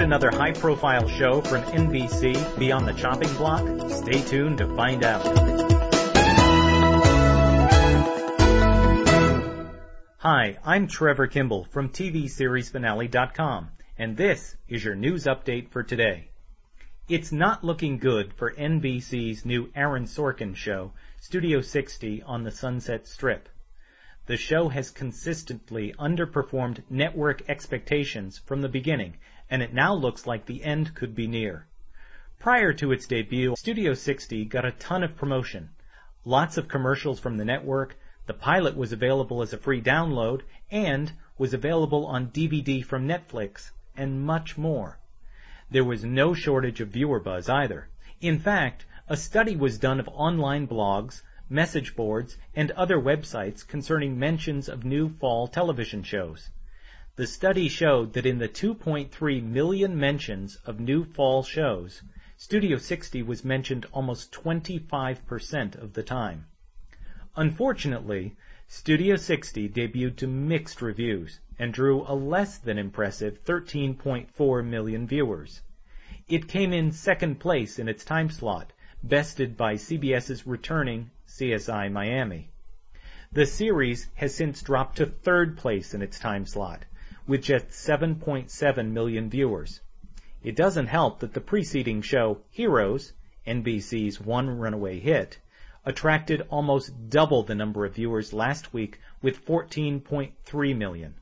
Another high profile show from NBC be on the chopping block? Stay tuned to find out. Hi, I'm Trevor Kimball from TVSeriesFinale.com, and this is your news update for today. It's not looking good for NBC's new Aaron Sorkin show, Studio 60 on the Sunset Strip. The show has consistently underperformed network expectations from the beginning, and it now looks like the end could be near. Prior to its debut, Studio 60 got a ton of promotion. Lots of commercials from the network, the pilot was available as a free download, and was available on DVD from Netflix, and much more. There was no shortage of viewer buzz either. In fact, a study was done of online blogs, message boards, and other websites concerning mentions of new fall television shows. The study showed that in the 2.3 million mentions of new fall shows, Studio 60 was mentioned almost 25% of the time. Unfortunately, Studio 60 debuted to mixed reviews and drew a less than impressive 13.4 million viewers. It came in second place in its time slot, bested by CBS's returning CSI Miami. The series has since dropped to third place in its time slot, with just 7.7 million viewers. It doesn't help that the preceding show, Heroes, NBC's one runaway hit, attracted almost double the number of viewers last week with 14.3 million.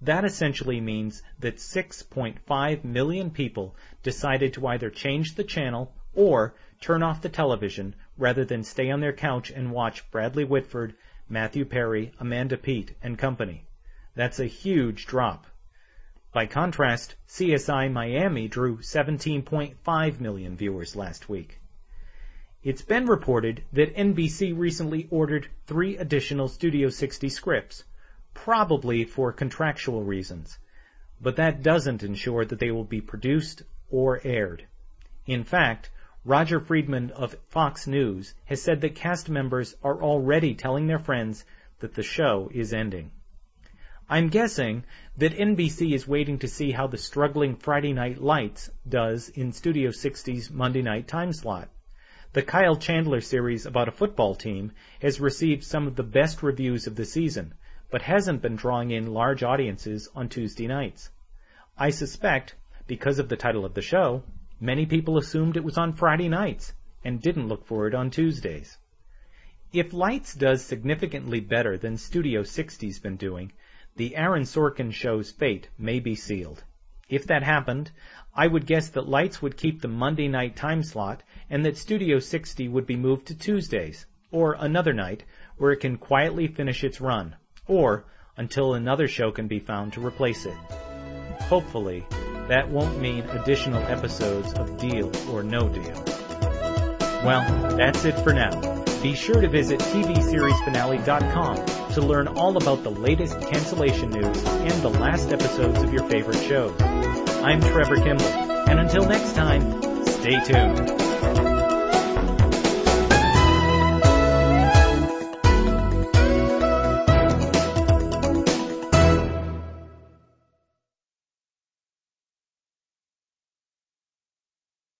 That essentially means that 6.5 million people decided to either change the channel or turn off the television rather than stay on their couch and watch Bradley Whitford, Matthew Perry, Amanda Peet, and company. That's a huge drop. By contrast, CSI Miami drew 17.5 million viewers last week. It's been reported that NBC recently ordered three additional Studio 60 scripts, probably for contractual reasons, but that doesn't ensure that they will be produced or aired. In fact, Roger Friedman of Fox News has said that cast members are already telling their friends that the show is ending. I'm guessing that NBC is waiting to see how the struggling Friday Night Lights does in Studio 60's Monday night time slot. The Kyle Chandler series about a football team has received some of the best reviews of the season, but hasn't been drawing in large audiences on Tuesday nights. I suspect, because of the title of the show, many people assumed it was on Friday nights and didn't look for it on Tuesdays. If Lights does significantly better than Studio 60's been doing, the Aaron Sorkin show's fate may be sealed. If that happened, I would guess that Lights would keep the Monday night time slot and that Studio 60 would be moved to Tuesdays, or another night where it can quietly finish its run, or until another show can be found to replace it. Hopefully, that won't mean additional episodes of Deal or No Deal. Well, that's it for now. Be sure to visit TVSeriesFinale.com to learn all about the latest cancellation news and the last episodes of your favorite shows. I'm Trevor Kimball, and until next time, stay tuned.